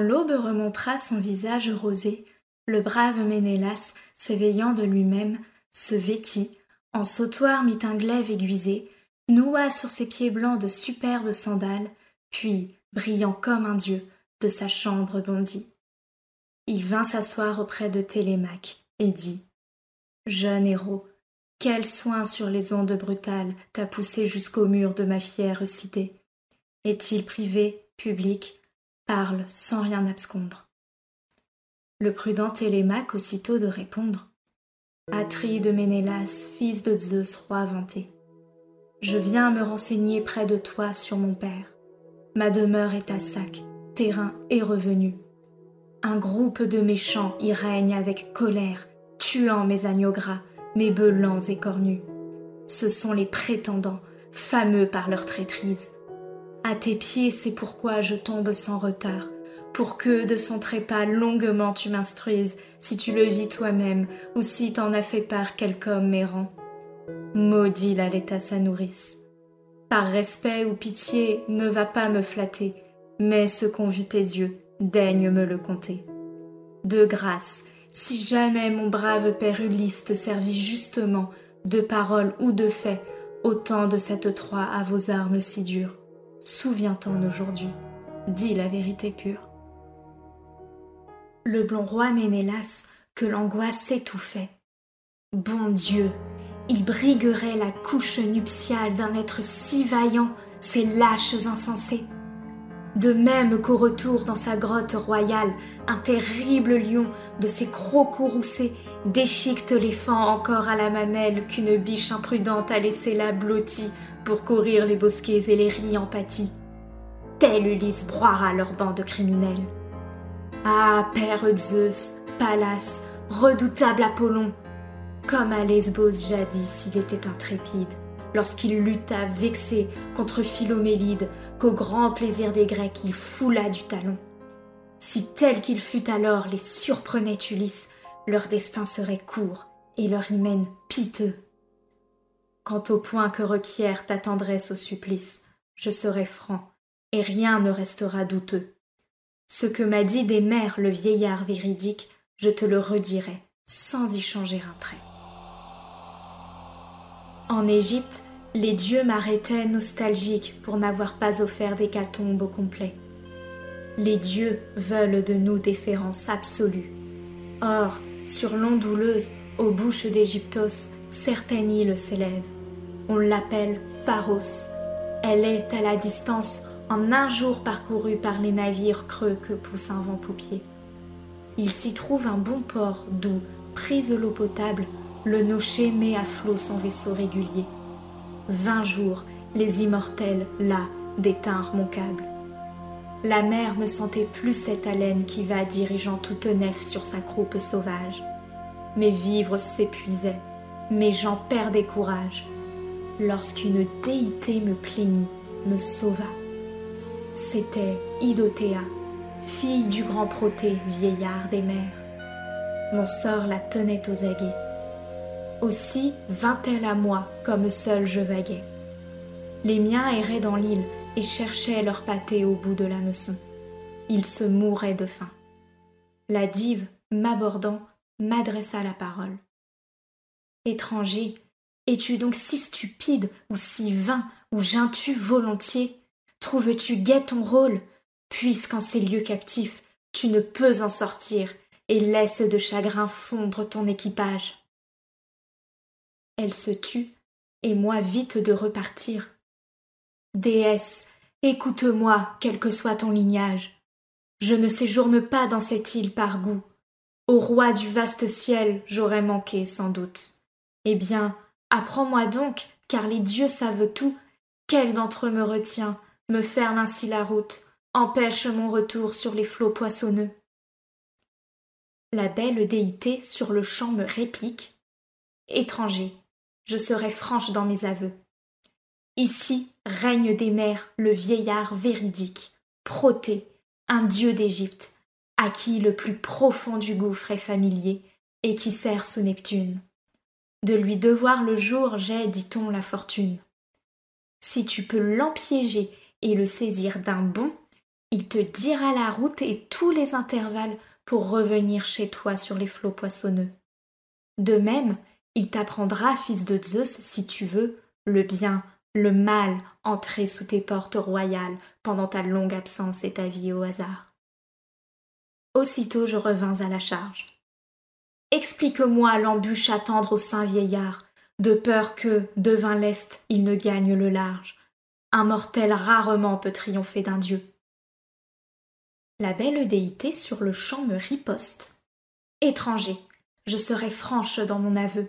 L'aube remontera son visage rosé, le brave Ménélas, s'éveillant de lui-même, se vêtit, en sautoir mit un glaive aiguisé, noua sur ses pieds blancs de superbes sandales, puis, brillant comme un dieu, de sa chambre bondit. Il vint s'asseoir auprès de Télémaque et dit Jeune héros, quel soin sur les ondes brutales t'a poussé jusqu'au mur de ma fière cité Est-il privé, public Parle sans rien abscondre. Le prudent Télémaque aussitôt de répondre de Ménélas, fils de Zeus, roi vanté. Je viens me renseigner près de toi sur mon père. Ma demeure est à sac, terrain est revenu. Un groupe de méchants y règne avec colère, tuant mes agneaux gras, mes bœufs et cornus. Ce sont les prétendants, fameux par leur traîtrise. À tes pieds, c'est pourquoi je tombe sans retard, pour que de son trépas longuement tu m'instruises, si tu le vis toi-même, ou si t'en as fait part quelque homme errant. Maudit l'état sa nourrice. Par respect ou pitié, ne va pas me flatter, mais ce qu'ont vu tes yeux, daigne me le conter. De grâce, si jamais mon brave père Ulysse te servit justement, de parole ou de fait, autant de cette Troie à vos armes si dures, souviens-t'en aujourd'hui, dis la vérité pure. Le blond roi Ménélas, que l'angoisse étouffait. Bon Dieu, il briguerait la couche nuptiale d'un être si vaillant, ces lâches insensés. De même qu'au retour dans sa grotte royale, un terrible lion de ses crocs courroucés déchiquette l'éléphant encore à la mamelle qu'une biche imprudente a laissé là blottie pour courir les bosquets et les ris en pâtis. Tel Ulysse broiera leur bande de criminels. Ah, père Zeus, Pallas, redoutable Apollon, comme à Lesbos jadis il était intrépide, lorsqu'il lutta vexé contre Philomélide, qu'au grand plaisir des Grecs il foula du talon. Si tel qu'il fut alors les surprenait Ulysse, leur destin serait court et leur hymen piteux. Quant au point que requiert ta tendresse au supplice, je serai franc, et rien ne restera douteux. Ce que m'a dit des mères le vieillard véridique, je te le redirai, sans y changer un trait. En Égypte, les dieux m'arrêtaient nostalgiques pour n'avoir pas offert d'hécatombe au complet. Les dieux veulent de nous déférence absolue. Or, sur l'ondouleuse, aux bouches d'Égyptos, certaine île s'élève. On l'appelle Pharos. Elle est à la distance en un jour parcouru par les navires creux que pousse un vent paupier. Il s'y trouve un bon port d'où, prise l'eau potable, le nocher met à flot son vaisseau régulier. Vingt jours, les immortels, là, détinrent mon câble. La mer ne sentait plus cette haleine qui va dirigeant toute nef sur sa croupe sauvage. Mes vivres s'épuisaient, mes gens perdaient courage, lorsqu'une déité me plaignit, me sauva. C'était Idotéa, fille du grand Proté, vieillard des mers. Mon sort la tenait aux aguets. Aussi vint-elle à moi comme seule je vaguais. Les miens erraient dans l'île et cherchaient leur pâté au bout de la meçon. Ils se mouraient de faim. La dive, m'abordant, m'adressa la parole. Étranger, es-tu donc si stupide ou si vain ou geins-tu volontiers? Trouves-tu gai ton rôle, puisqu'en ces lieux captifs tu ne peux en sortir, et laisse de chagrin fondre ton équipage. Elle se tut, et moi vite de repartir. Déesse, écoute-moi, quel que soit ton lignage. Je ne séjourne pas dans cette île par goût. Au roi du vaste ciel, j'aurais manqué sans doute. Eh bien, apprends-moi donc, car les dieux savent tout, quel d'entre eux me retient, me ferme ainsi la route, empêche mon retour sur les flots poissonneux. La belle déité sur le champ me réplique. Étranger, je serai franche dans mes aveux. Ici règne des mers le vieillard véridique, Proté, un dieu d'Égypte, à qui le plus profond du gouffre est familier et qui sert sous Neptune. De lui devoir le jour, j'ai, dit-on, la fortune. Si tu peux l'empiéger et le saisir d'un bond, il te dira la route et tous les intervalles pour revenir chez toi sur les flots poissonneux. De même, il t'apprendra, fils de Zeus, si tu veux, le bien, le mal entrer sous tes portes royales pendant ta longue absence et ta vie au hasard. Aussitôt je revins à la charge. Explique-moi l'embûche à tendre au saint vieillard, de peur que, devin l'Est, il ne gagne le large. Un mortel rarement peut triompher d'un dieu. La belle déité sur le champ me riposte. Étranger, je serai franche dans mon aveu.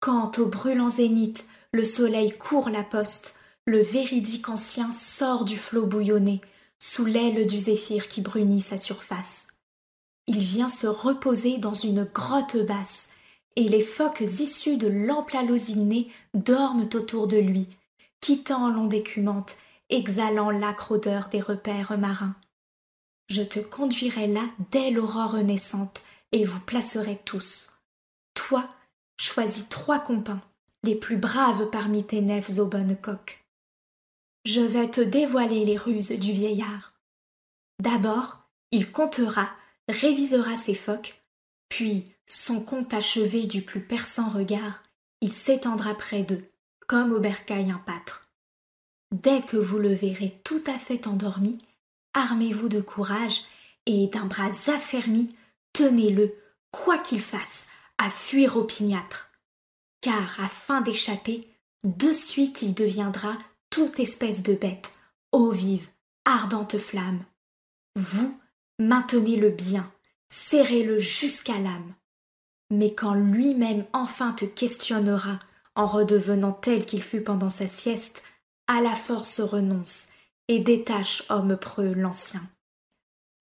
Quand au brûlant zénith le soleil court la poste, le véridique ancien sort du flot bouillonné, sous l'aile du zéphyr qui brunit sa surface il vient se reposer dans une grotte basse, et les phoques issus de l'ample alosiné dorment autour de lui, quittant l'onde écumante, exhalant l'âcre odeur des repères marins. Je te conduirai là dès l'aurore naissante, et vous placerai tous. Toi, choisis trois compagnes, les plus braves parmi tes nefs aux bonnes coques. Je vais te dévoiler les ruses du vieillard. D'abord, il comptera révisera ses phoques, puis, son compte achevé du plus perçant regard, il s'étendra près d'eux, comme au bercail un pâtre. Dès que vous le verrez tout à fait endormi, armez-vous de courage et d'un bras affermi, tenez-le, quoi qu'il fasse, à fuir au piniâtre. Car, afin d'échapper, de suite il deviendra toute espèce de bête, eau vive, ardente flamme. Vous, Maintenez-le bien, serrez-le jusqu'à l'âme. Mais quand lui-même enfin te questionnera en redevenant tel qu'il fut pendant sa sieste, à la force renonce et détache homme preux l'ancien.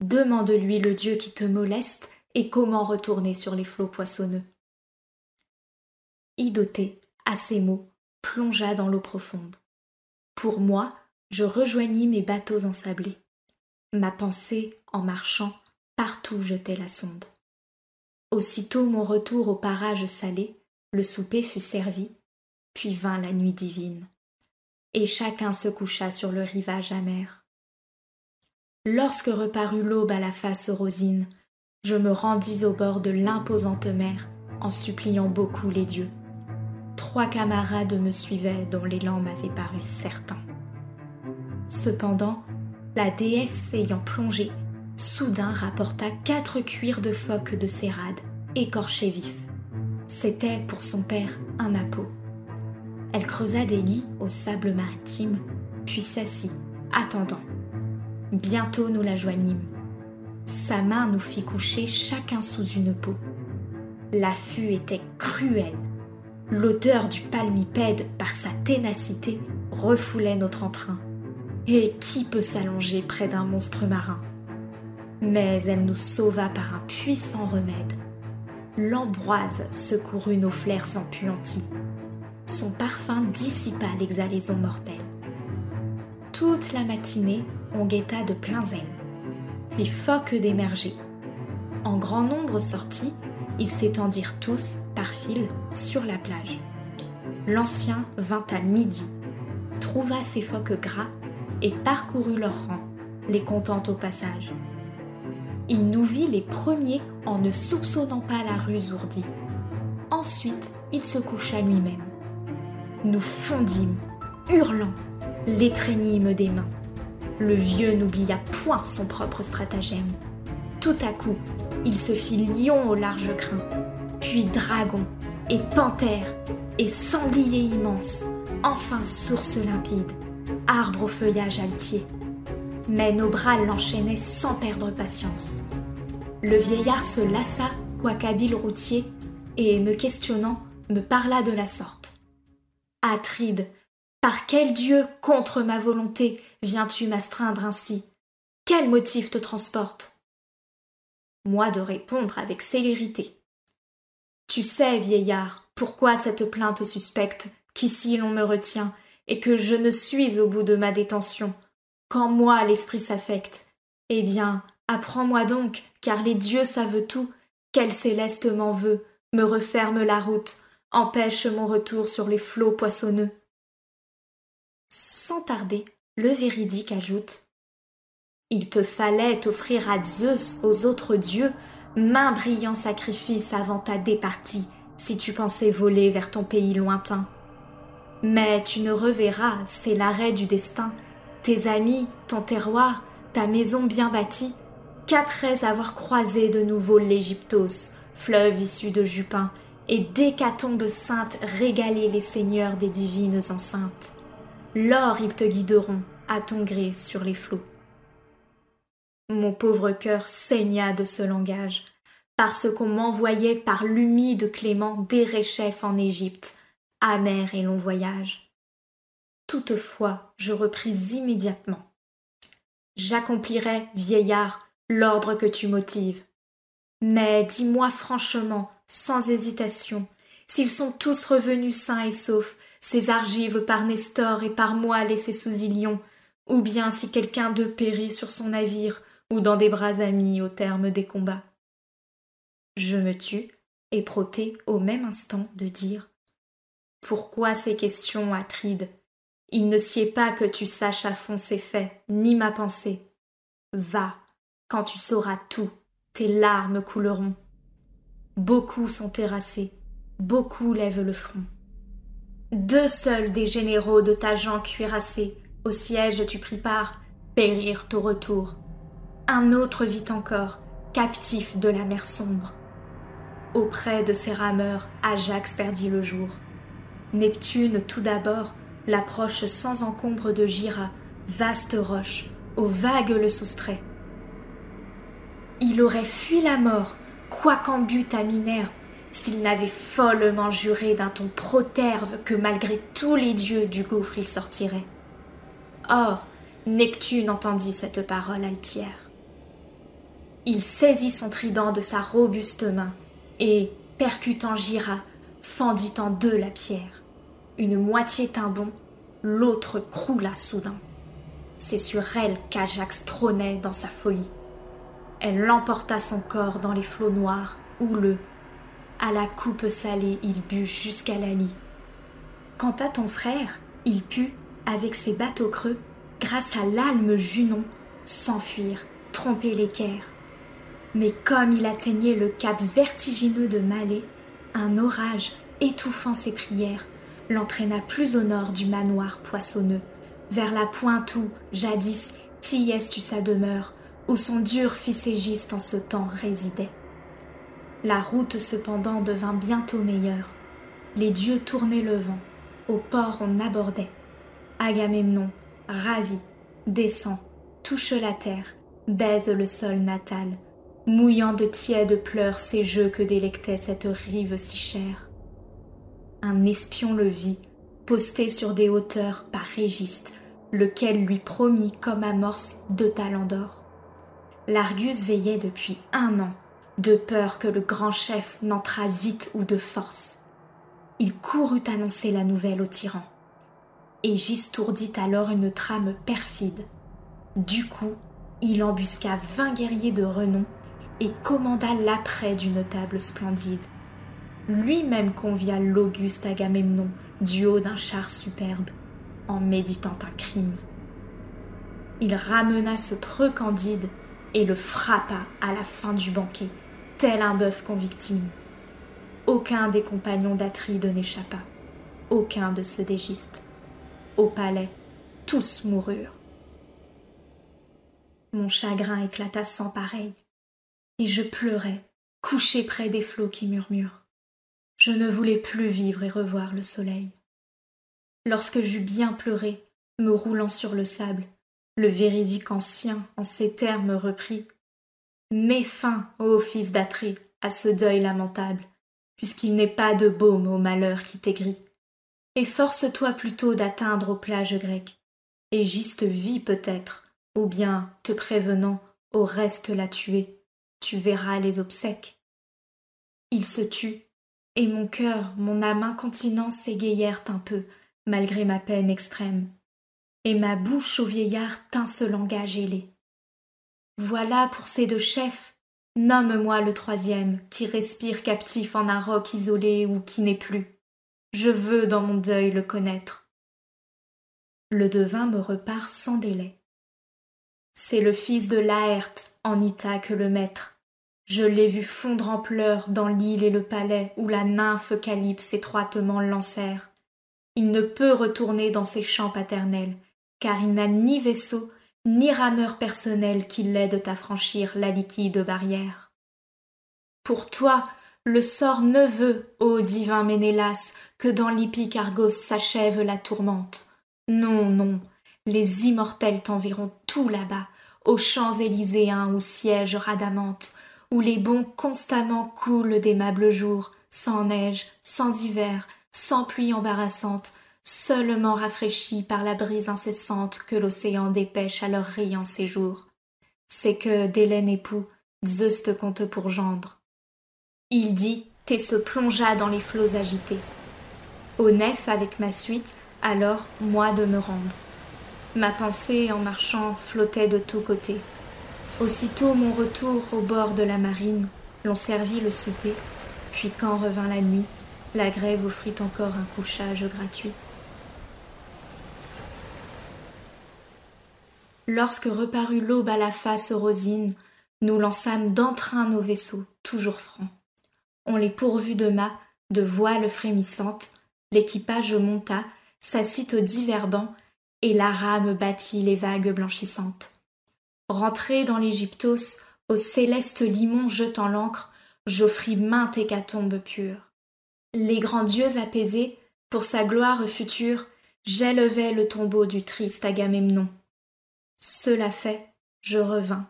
Demande-lui le Dieu qui te moleste et comment retourner sur les flots poissonneux. Idoté, à ces mots, plongea dans l'eau profonde. Pour moi, je rejoignis mes bateaux ensablés. Ma pensée, en marchant, partout jetait la sonde. Aussitôt mon retour au parage salé, le souper fut servi, puis vint la nuit divine, et chacun se coucha sur le rivage amer. Lorsque reparut l'aube à la face rosine, je me rendis au bord de l'imposante mer en suppliant beaucoup les dieux. Trois camarades me suivaient dont l'élan m'avait paru certain. Cependant, la déesse ayant plongé, soudain rapporta quatre cuirs de phoque de Cérade, écorchés vifs. C'était pour son père un appôt. Elle creusa des lits au sable maritime, puis s'assit, attendant. Bientôt nous la joignîmes. Sa main nous fit coucher chacun sous une peau. L'affût était cruel. L'odeur du palmipède, par sa ténacité, refoulait notre entrain. Et qui peut s'allonger près d'un monstre marin? Mais elle nous sauva par un puissant remède. L'ambroise secourut nos flaires empuantis. Son parfum dissipa l'exhalaison mortelle. Toute la matinée, on guetta de plein zèle. Les phoques d'émerger. En grand nombre sortis, ils s'étendirent tous, par file, sur la plage. L'ancien vint à midi, trouva ses phoques gras et parcourut leurs rangs, les comptant au passage. Il nous vit les premiers en ne soupçonnant pas la ruse ourdie. Ensuite, il se coucha lui-même. Nous fondîmes, hurlant, l'étreignîmes des mains. Le vieux n'oublia point son propre stratagème. Tout à coup, il se fit lion au large crin, puis dragon, et panthère, et sanglier immense, enfin source limpide arbre au feuillage altier. Mais nos bras l'enchaînaient sans perdre patience. Le vieillard se lassa, quoiqu'habile routier, et, me questionnant, me parla de la sorte. Atride, par quel dieu, contre ma volonté, viens-tu m'astreindre ainsi? Quel motif te transporte? Moi de répondre avec célérité. Tu sais, vieillard, pourquoi cette plainte suspecte, qu'ici l'on me retient, et que je ne suis au bout de ma détention, quand moi l'esprit s'affecte. Eh bien, apprends-moi donc, car les dieux savent tout, quel céleste m'en veut, me referme la route, empêche mon retour sur les flots poissonneux. Sans tarder, le véridique ajoute Il te fallait offrir à Zeus, aux autres dieux, main brillant sacrifice avant ta départie, si tu pensais voler vers ton pays lointain. Mais tu ne reverras, c'est l'arrêt du destin, tes amis, ton terroir, ta maison bien bâtie, qu'après avoir croisé de nouveau l'Égyptos, fleuve issu de Jupin, et d'hécatombes saintes régaler les seigneurs des divines enceintes. Lors ils te guideront, à ton gré, sur les flots. Mon pauvre cœur saigna de ce langage, parce qu'on m'envoyait par l'humide Clément d'Éréchef en Égypte, amer et long voyage. Toutefois, je repris immédiatement. J'accomplirai, vieillard, l'ordre que tu motives. Mais dis-moi franchement, sans hésitation, s'ils sont tous revenus sains et saufs, ces argives par Nestor et par moi laissés sous Ilion, ou bien si quelqu'un d'eux périt sur son navire ou dans des bras amis au terme des combats. Je me tus, et proté au même instant de dire Pourquoi ces questions, Atride? Il ne sied pas que tu saches à fond ces faits, ni ma pensée. Va, quand tu sauras tout, tes larmes couleront. Beaucoup sont terrassés, beaucoup lèvent le front. Deux seuls des généraux de ta gent cuirassée, au siège tu pris part, périrent au retour. Un autre vit encore, captif de la mer sombre. Auprès de ces rameurs, Ajax perdit le jour. Neptune, tout d'abord, l'approche sans encombre de Gira, vaste roche, aux vagues le soustrait. Il aurait fui la mort, quoiqu'en but à Minerve, s'il n'avait follement juré d'un ton proterve que malgré tous les dieux du gouffre il sortirait. Or, Neptune entendit cette parole altière. Il saisit son trident de sa robuste main et, percutant Gira, fendit en deux la pierre. Une moitié tint bon, l'autre croula soudain. C'est sur elle qu'Ajax trônait dans sa folie. Elle emporta son corps dans les flots noirs, houleux. À la coupe salée, il but jusqu'à la lie. Quant à ton frère, il put, avec ses bateaux creux, grâce à l'alme Junon, s'enfuir, tromper l'équerre. Mais comme il atteignait le cap vertigineux de Malais, un orage, étouffant ses prières, l'entraîna plus au nord du manoir poissonneux, vers la pointe où, jadis, tillès tu sa demeure, où son dur fils égiste en ce temps résidait. La route cependant devint bientôt meilleure. Les dieux tournaient le vent, au port on abordait. Agamemnon, ravi, descend, touche la terre, baise le sol natal, mouillant de tièdes pleurs ces jeux que délectait cette rive si chère. Un espion le vit, posté sur des hauteurs par Régiste, lequel lui promit comme amorce deux talents d'or. L'Argus veillait depuis un an, de peur que le grand chef n'entrât vite ou de force. Il courut annoncer la nouvelle au tyran. Égis tourdit alors une trame perfide. Du coup, il embusqua vingt guerriers de renom et commanda l'après d'une table splendide. Lui-même convia l'auguste Agamemnon du haut d'un char superbe, en méditant un crime. Il ramena ce preux candide et le frappa à la fin du banquet, tel un bœuf qu'on victime. Aucun des compagnons d'Atride n'échappa, aucun de ceux d'Égiste. Au palais, tous moururent. Mon chagrin éclata sans pareil, et je pleurais, couché près des flots qui murmurent. Je ne voulais plus vivre et revoir le soleil. Lorsque j'eus bien pleuré, me roulant sur le sable, le véridique ancien en ces termes reprit. Mets fin, ô fils d'Atrée, à ce deuil lamentable, puisqu'il n'est pas de baume au malheur qui t'aigrit. Et force-toi plutôt d'atteindre aux plages grecques. Égiste vit peut-être, ou bien, te prévenant, au reste la tuer, tu verras les obsèques. Il se tut, et mon cœur, mon âme incontinent s'égayèrent un peu, malgré ma peine extrême et ma bouche au vieillard tint ce langage ailé. Voilà pour ces deux chefs, nomme-moi le troisième, qui respire captif en un roc isolé ou qui n'est plus. Je veux dans mon deuil le connaître. Le devin me repart sans délai. C'est le fils de Laerte en Ithaque le maître. Je l'ai vu fondre en pleurs dans l'île et le palais où la nymphe Calypse étroitement l'enserre. Il ne peut retourner dans ses champs paternels, car il n'a ni vaisseau ni rameur personnel qui l'aide à franchir la liquide barrière. Pour toi, le sort ne veut, ô divin Ménélas, que dans l'hippique Argos s'achève la tourmente. Non, non, les immortels t'enverront tout là-bas, aux champs élyséens où siège Radamante, où les bons constamment coulent d'aimables jours, sans neige, sans hiver, sans pluie embarrassante, seulement rafraîchis par la brise incessante que l'océan dépêche à leur riant séjour. C'est que, d'Hélène époux, Zeus te compte pour gendre. Il dit, et se plongea dans les flots agités. Au nef avec ma suite, alors moi de me rendre. Ma pensée, en marchant, flottait de tous côtés. Aussitôt mon retour au bord de la marine, l'on servit le souper, puis quand revint la nuit, la grève offrit encore un couchage gratuit. Lorsque reparut l'aube à la face rosine, nous lançâmes d'entrain nos vaisseaux, toujours francs. On les pourvut de mâts, de voiles frémissantes, l'équipage monta, s'assit aux divers bancs, et la rame battit les vagues blanchissantes. Rentré dans l'Égyptos, au céleste limon jetant l'ancre, j'offris mainte hécatombe pure. Les grands dieux apaisés, pour sa gloire future, j'élevai le tombeau du triste Agamemnon. Cela fait, je revins.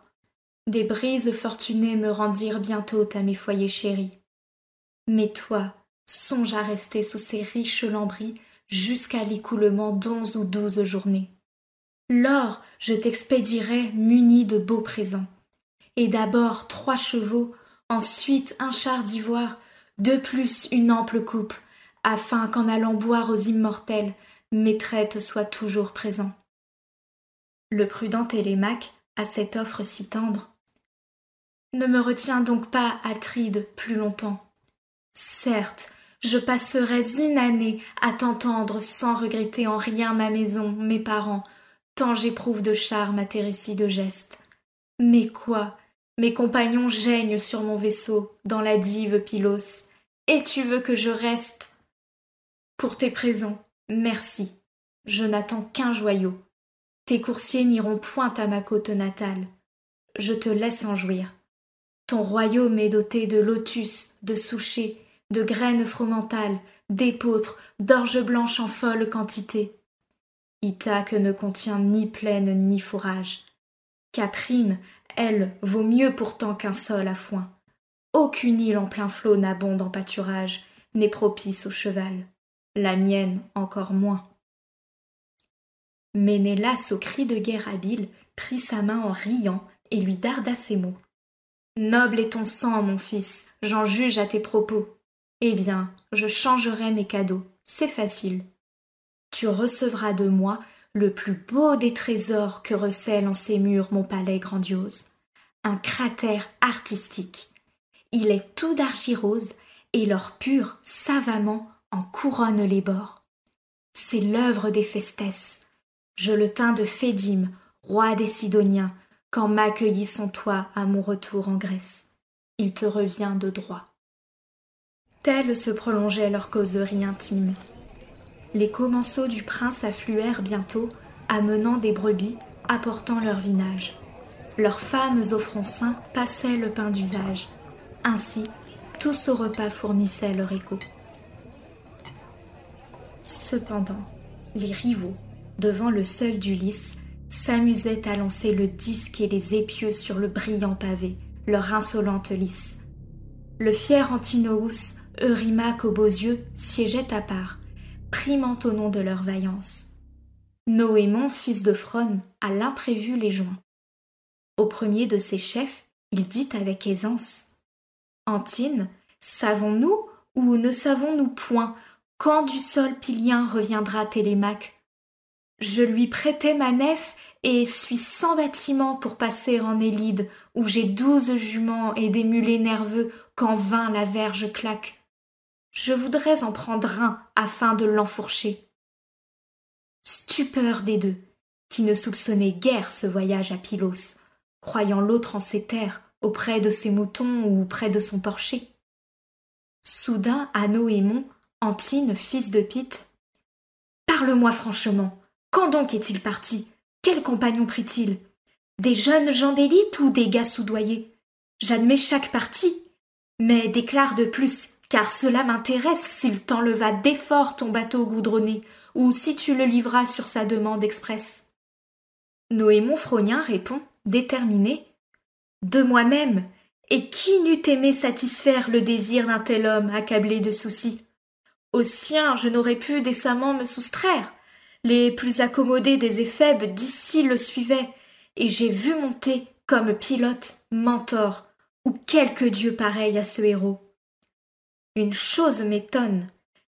Des brises fortunées me rendirent bientôt à mes foyers chéris. Mais toi, songe à rester sous ces riches lambris jusqu'à l'écoulement d'onze ou douze journées. Lors, je t'expédierai muni de beaux présents. Et d'abord trois chevaux, ensuite un char d'ivoire, de plus une ample coupe, afin qu'en allant boire aux immortels, mes traites soient toujours présents. Le prudent Télémaque, à cette offre si tendre, ne me retiens donc pas, Atride, plus longtemps. Certes, je passerais une année à t'entendre sans regretter en rien ma maison, mes parents, tant j'éprouve de charme à tes récits de gestes. Mais quoi? Mes compagnons geignent sur mon vaisseau, dans la dive Pylos, et tu veux que je reste? Pour tes présents, merci. Je n'attends qu'un joyau, tes coursiers n'iront point à ma côte natale. Je te laisse en jouir. Ton royaume est doté de lotus, de souchets, de graines fromentales, d'épeautres, d'orge blanche en folle quantité. Ithaque ne contient ni plaine ni fourrage. Caprine, elle, vaut mieux pourtant qu'un sol à foin. Aucune île en plein flot n'abonde en pâturage, n'est propice au cheval. La mienne encore moins. Ménélas, au cri de guerre habile, prit sa main en riant et lui darda ces mots. Noble est ton sang, mon fils, j'en juge à tes propos. Eh bien, je changerai mes cadeaux, c'est facile. Tu recevras de moi le plus beau des trésors que recèle en ses murs mon palais grandiose. Un cratère artistique. Il est tout d'argirose et l'or pur, savamment, en couronne les bords. C'est l'œuvre des festesses, je le tins de Fédime, roi des Sidoniens, quand m'accueillit son toit à mon retour en Grèce. Il te revient de droit. Telle se prolongeait leur causerie intime. Les commensaux du prince affluèrent bientôt, amenant des brebis, apportant leur vinage. Leurs femmes au front saint passaient le pain d'usage. Ainsi, tous au repas fournissaient leur écho. Cependant, les rivaux, devant le seuil d'Ulysse, s'amusaient à lancer le disque et les épieux sur le brillant pavé, leur insolente lice. Le fier Antinous, Eurymaque aux beaux yeux, siégeait à part, primant au nom de leur vaillance. Noémon, fils de Frone, à l'imprévu les joint. Au premier de ses chefs, il dit avec aisance Antine, savons-nous ou ne savons-nous point quand du sol pilien reviendra Télémaque je lui prêtai ma nef et suis sans bâtiment pour passer en Élide, où j'ai douze juments et des mulets nerveux quand vint la verge claque. Je voudrais en prendre un afin de l'enfourcher. Stupeur des deux, qui ne soupçonnait guère ce voyage à Pylos, croyant l'autre en ses terres, auprès de ses moutons ou près de son porcher. Soudain, à Noémon, Antine, fils de Pite. Parle-moi franchement, quand donc est-il parti? Quel compagnon prit-il? Des jeunes gens d'élite ou des gars soudoyés? J'admets chaque partie, mais déclare de plus, car cela m'intéresse s'il t'enleva d'effort ton bateau goudronné, ou si tu le livras sur sa demande expresse. Noémon Frognien répond, déterminé. De moi-même, et qui n'eût aimé satisfaire le désir d'un tel homme accablé de soucis? Au sien, je n'aurais pu décemment me soustraire. Les plus accommodés des éphèbes d'ici le suivaient, et j'ai vu monter, comme pilote, mentor, ou quelque dieu pareil à ce héros. Une chose m'étonne.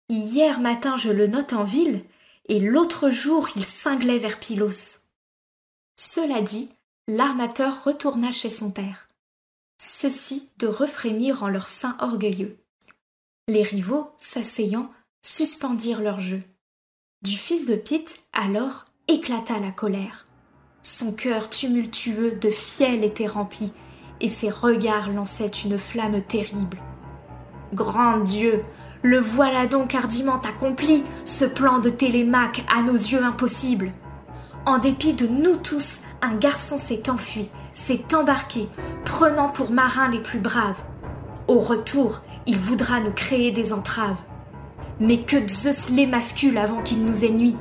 Hier matin je le note en ville, et l'autre jour il cinglait vers Pylos. Cela dit, l'armateur retourna chez son père. Ceux-ci de refrémir en leur sein orgueilleux. Les rivaux, s'asseyant, suspendirent leur jeu. Du fils de Pite, alors, éclata la colère. Son cœur tumultueux de fiel était rempli, et ses regards lançaient une flamme terrible. Grand Dieu, le voilà donc hardiment accompli, ce plan de Télémaque à nos yeux impossible. En dépit de nous tous, un garçon s'est enfui, s'est embarqué, prenant pour marins les plus braves. Au retour, il voudra nous créer des entraves. Mais que Zeus l'émascule avant qu'il nous ait nuit.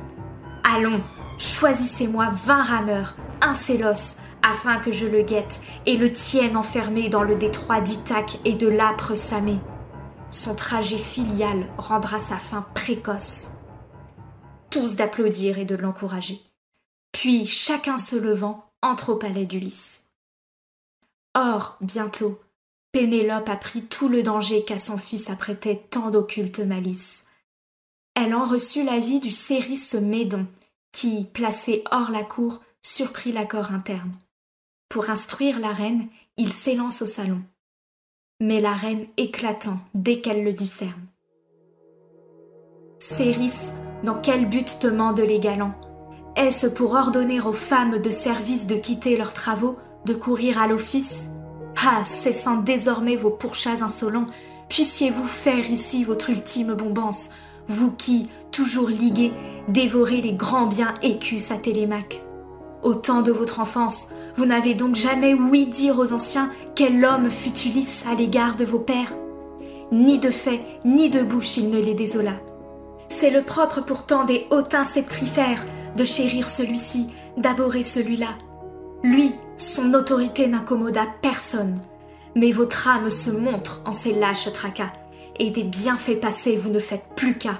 Allons, choisissez-moi vingt rameurs, un célos, afin que je le guette et le tienne enfermé dans le détroit d'Ithaque et de l'âpre Samé. Son trajet filial rendra sa fin précoce. Tous d'applaudir et de l'encourager. Puis, chacun se levant, entre au palais d'Ulysse. Or, bientôt, Pénélope apprit tout le danger qu'à son fils apprêtait tant d'occulte malice. Elle en reçut l'avis du Céris Médon, qui, placé hors la cour, surprit l'accord interne. Pour instruire la reine, il s'élance au salon. Mais la reine éclatant dès qu'elle le discerne. Céris, dans quel but te mandent les galants? Est-ce pour ordonner aux femmes de service de quitter leurs travaux, de courir à l'office? Ah, cessant désormais vos pourchats insolents, puissiez-vous faire ici votre ultime bombance, vous qui, toujours ligués, dévorez les grands biens écus à Télémaque. Au temps de votre enfance, vous n'avez donc jamais ouï dire aux anciens quel homme fut Ulysse à l'égard de vos pères Ni de fait, ni de bouche il ne les désola. C'est le propre pourtant des hautains septrifères de chérir celui-ci, d'aborer celui-là. Lui, son autorité n'incommoda personne. Mais votre âme se montre en ces lâches tracas, et des bienfaits passés vous ne faites plus cas.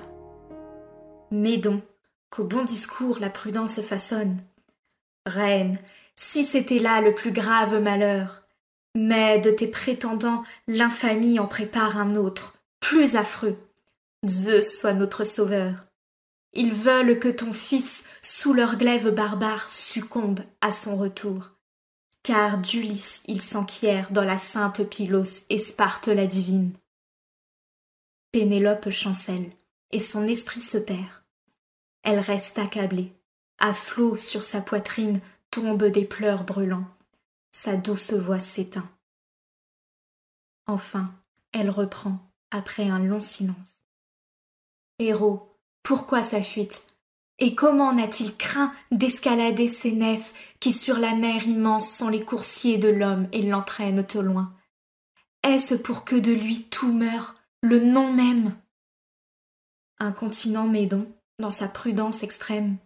Médon, qu'au bon discours la prudence façonne. Reine, si c'était là le plus grave malheur, mais de tes prétendants l'infamie en prépare un autre, plus affreux. Zeus soit notre sauveur. Ils veulent que ton fils, sous leur glaive barbare, succombe à son retour. Car d'Ulysse il s'enquiert dans la sainte Pylos et Sparte la divine. Pénélope chancelle, et son esprit se perd. Elle reste accablée. À flot sur sa poitrine tombent des pleurs brûlants. Sa douce voix s'éteint. Enfin, elle reprend, après un long silence. Héros, pourquoi sa fuite? Et comment n'a-t-il craint d'escalader ces nefs qui sur la mer immense sont les coursiers de l'homme et l'entraînent au loin? Est-ce pour que de lui tout meure, le nom même Incontinent Médon, dans sa prudence extrême.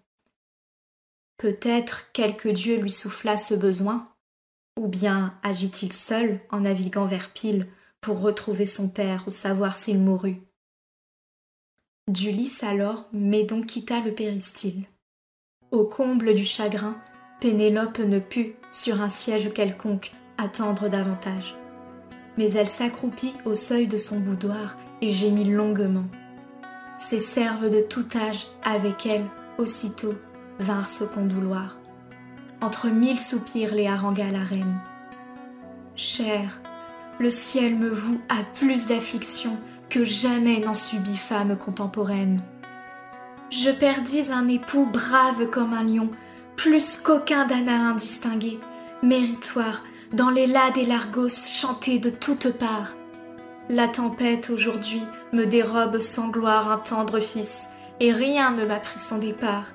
Peut-être quelque dieu lui souffla ce besoin, ou bien agit-il seul en naviguant vers Pile pour retrouver son père ou savoir s'il mourut. D'Ulysse alors, Médon quitta le péristyle. Au comble du chagrin, Pénélope ne put, sur un siège quelconque, attendre davantage. Mais elle s'accroupit au seuil de son boudoir et gémit longuement. Ses serves de tout âge, avec elle, aussitôt, vinrent se condouloir. Entre mille soupirs les harangua la reine. Cher, le ciel me voue à plus d'affliction que jamais n'en subit femme contemporaine. Je perdis un époux brave comme un lion, plus qu'aucun Danaïn indistingué, méritoire, dans les lades et l'argos chantés de toutes parts. La tempête aujourd'hui me dérobe sans gloire un tendre fils, et rien ne m'a pris son départ.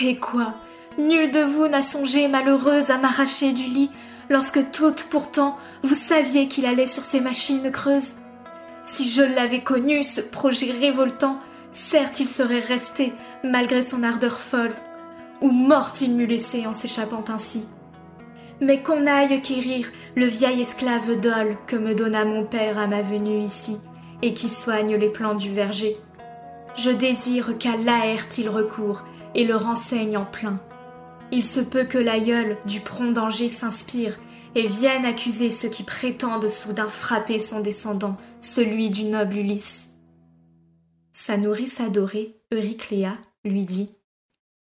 Et quoi? Nul de vous n'a songé, malheureuse, à m'arracher du lit, lorsque toutes, pourtant, vous saviez qu'il allait sur ces machines creuses. Si je l'avais connu, ce projet révoltant, certes il serait resté, malgré son ardeur folle, ou mort il m'eût laissé en s'échappant ainsi mais qu'on aille quérir le vieil esclave d'Ol que me donna mon père à ma venue ici, et qui soigne les plants du verger. Je désire qu'à l'aerte il recourt et le renseigne en plein. Il se peut que l'aïeul du prompt danger s'inspire et vienne accuser ceux qui prétendent soudain frapper son descendant, celui du noble Ulysse. Sa nourrice adorée, Eurycléa, lui dit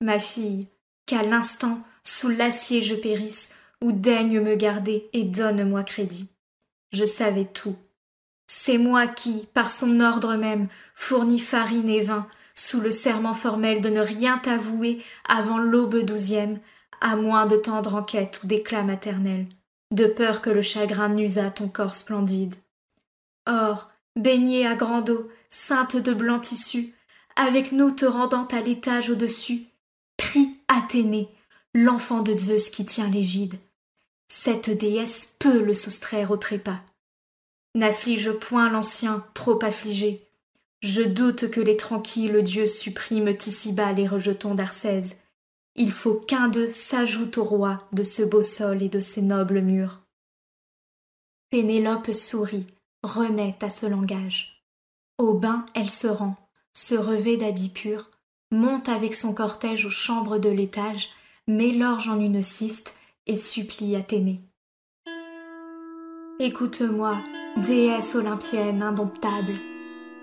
Ma fille, qu'à l'instant, sous l'acier je périsse, ou daigne me garder et donne-moi crédit. Je savais tout. C'est moi qui, par son ordre même, fournis farine et vin, sous le serment formel de ne rien t'avouer avant l'aube douzième, à moins de tendre enquête ou d'éclat maternel, de peur que le chagrin n'usât ton corps splendide. Or, baignée à grande eau, sainte de blanc tissu, avec nous te rendant à l'étage au-dessus, prie Athénée, l'enfant de Zeus qui tient l'égide, cette déesse peut le soustraire au trépas. N'afflige point l'ancien, trop affligé. Je doute que les tranquilles dieux suppriment ici-bas les rejetons d'Arcèse. Il faut qu'un d'eux s'ajoute au roi de ce beau sol et de ces nobles murs. Pénélope sourit, renaît à ce langage. Au bain, elle se rend, se revêt d'habits purs, monte avec son cortège aux chambres de l'étage, met l'orge en une ciste et supplie Athénée. Écoute-moi, déesse olympienne indomptable.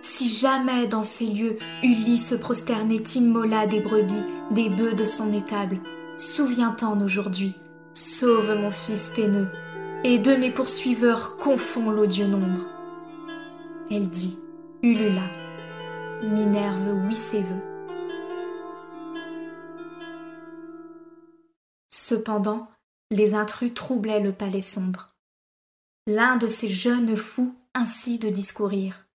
Si jamais dans ces lieux Ulysse prosternait immola des brebis, des bœufs de son étable, souviens-t'en aujourd'hui, sauve mon fils peineux, et de mes poursuiveurs confond l'odieux nombre. Elle dit, Ulula, Minerve oui ses vœux. Cependant, les intrus troublaient le palais sombre. L'un de ces jeunes fous ainsi de discourir.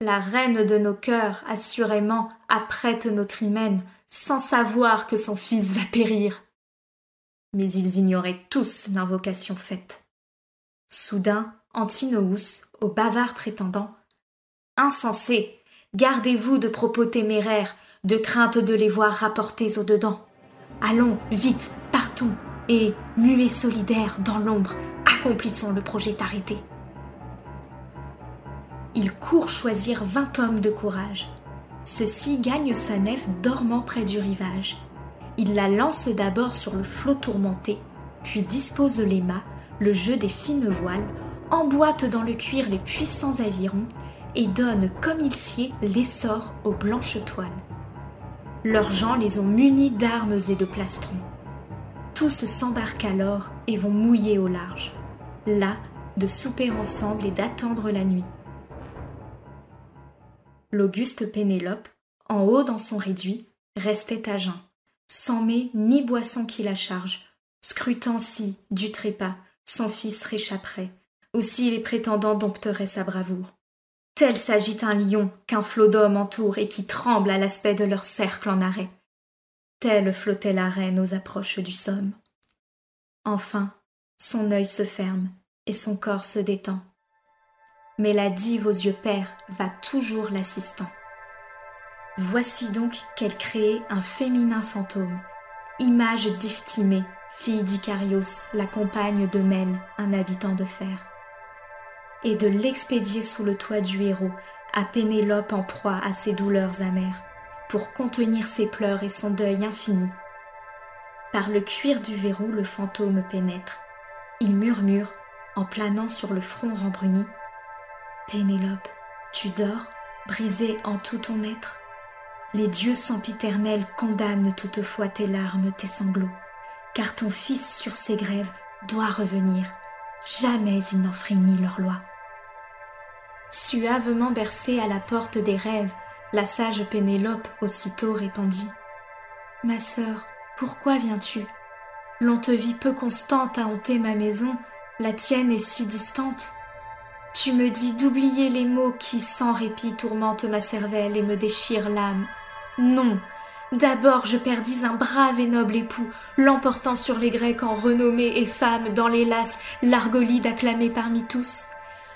La reine de nos cœurs, assurément, apprête notre hymen, sans savoir que son fils va périr. Mais ils ignoraient tous l'invocation faite. Soudain, Antinous, au bavard prétendant Insensé, gardez-vous de propos téméraires, de crainte de les voir rapportés au dedans. Allons, vite, partons, et, muets solidaires dans l'ombre, accomplissons le projet arrêté. Il court choisir vingt hommes de courage. Ceux-ci gagnent sa nef dormant près du rivage. Il la lance d'abord sur le flot tourmenté, puis dispose les mâts, le jeu des fines voiles, emboîte dans le cuir les puissants avirons et donne comme il sied l'essor aux blanches toiles. Leurs gens les ont munis d'armes et de plastrons tous s'embarquent alors et vont mouiller au large, là de souper ensemble et d'attendre la nuit. L'auguste Pénélope, en haut dans son réduit, restait à jeun, sans mets ni boisson qui la charge, scrutant si, du trépas, son fils réchapperait, ou si les prétendants dompteraient sa bravoure. Tel s'agite un lion qu'un flot d'hommes entoure et qui tremble à l'aspect de leur cercle en arrêt. Telle flottait la reine aux approches du somme. Enfin, son œil se ferme et son corps se détend. Mais la dive aux yeux pères va toujours l'assistant. Voici donc qu'elle crée un féminin fantôme, image d'Iftimée, fille d'Icarios, la compagne de Mel, un habitant de fer, et de l'expédier sous le toit du héros, à Pénélope en proie à ses douleurs amères pour contenir ses pleurs et son deuil infini. Par le cuir du verrou, le fantôme pénètre. Il murmure, en planant sur le front rembruni Pénélope, tu dors, brisée en tout ton être Les dieux sempiternels condamnent toutefois tes larmes, tes sanglots, car ton fils sur ses grèves doit revenir. Jamais il n'enfreignit leur loi. Suavement bercée à la porte des rêves, la sage Pénélope aussitôt répondit Ma sœur, Pourquoi viens-tu? L'on te vit peu constante à hanter ma maison, la tienne est si distante. Tu me dis d'oublier les mots qui, sans répit, tourmentent ma cervelle et me déchirent l'âme. Non, d'abord je perdis un brave et noble époux, l'emportant sur les Grecs en renommée et femme dans l'hélas l'argolide acclamé parmi tous.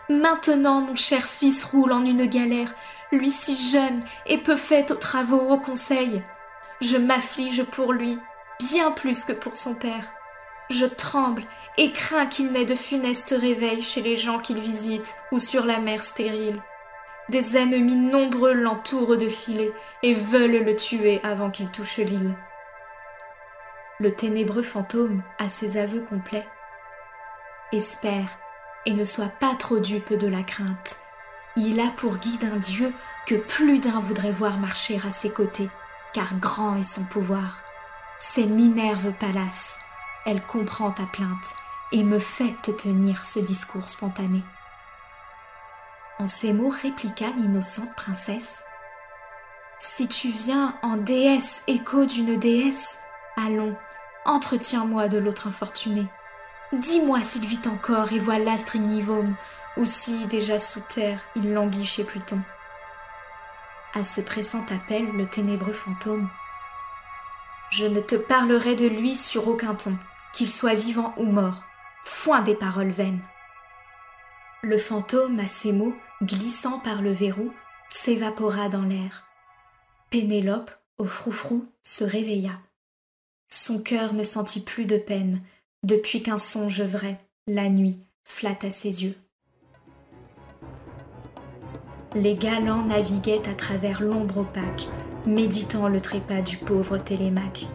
Maintenant mon cher fils roule en une galère, lui si jeune et peu fait aux travaux, au conseil. Je m'afflige pour lui, bien plus que pour son père. Je tremble et crains qu'il n'ait de funestes réveils chez les gens qu'il visite ou sur la mer stérile. Des ennemis nombreux l'entourent de filets et veulent le tuer avant qu'il touche l'île. Le ténébreux fantôme a ses aveux complets. Espère et ne sois pas trop dupe de la crainte. Il a pour guide un Dieu que plus d'un voudrait voir marcher à ses côtés, car grand est son pouvoir. C'est Minerve Pallas. Elle comprend ta plainte et me fait te tenir ce discours spontané. En ces mots répliqua l'innocente princesse. Si tu viens en déesse écho d'une déesse, allons, entretiens-moi de l'autre infortuné. Dis-moi s'il vit encore et voit l'astre ignivome, ou si, déjà sous terre, il languit chez Pluton. À ce pressant appel, le ténébreux fantôme. Je ne te parlerai de lui sur aucun ton, qu'il soit vivant ou mort. Foin des paroles vaines. Le fantôme, à ces mots, glissant par le verrou, s'évapora dans l'air. Pénélope, au froufrou, se réveilla. Son cœur ne sentit plus de peine, depuis qu'un songe vrai, la nuit, flatta ses yeux. Les galants naviguaient à travers l'ombre opaque, méditant le trépas du pauvre Télémaque.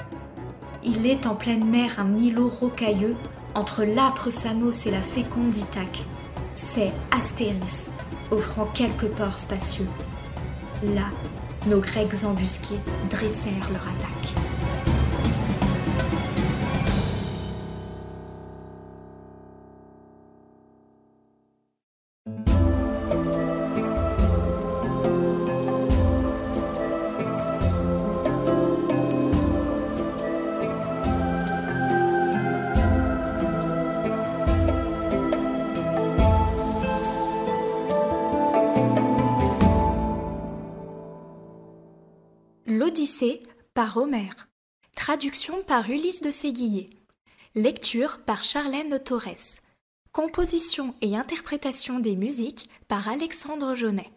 Il est en pleine mer un îlot rocailleux entre l'âpre Samos et la féconde Ithaque. C'est Astéris, offrant quelques ports spacieux. Là, nos Grecs embusqués dressèrent leur attaque. Traduction par Ulysse de Séguillet. Lecture par Charlène Torres. Composition et interprétation des musiques par Alexandre Jaunet.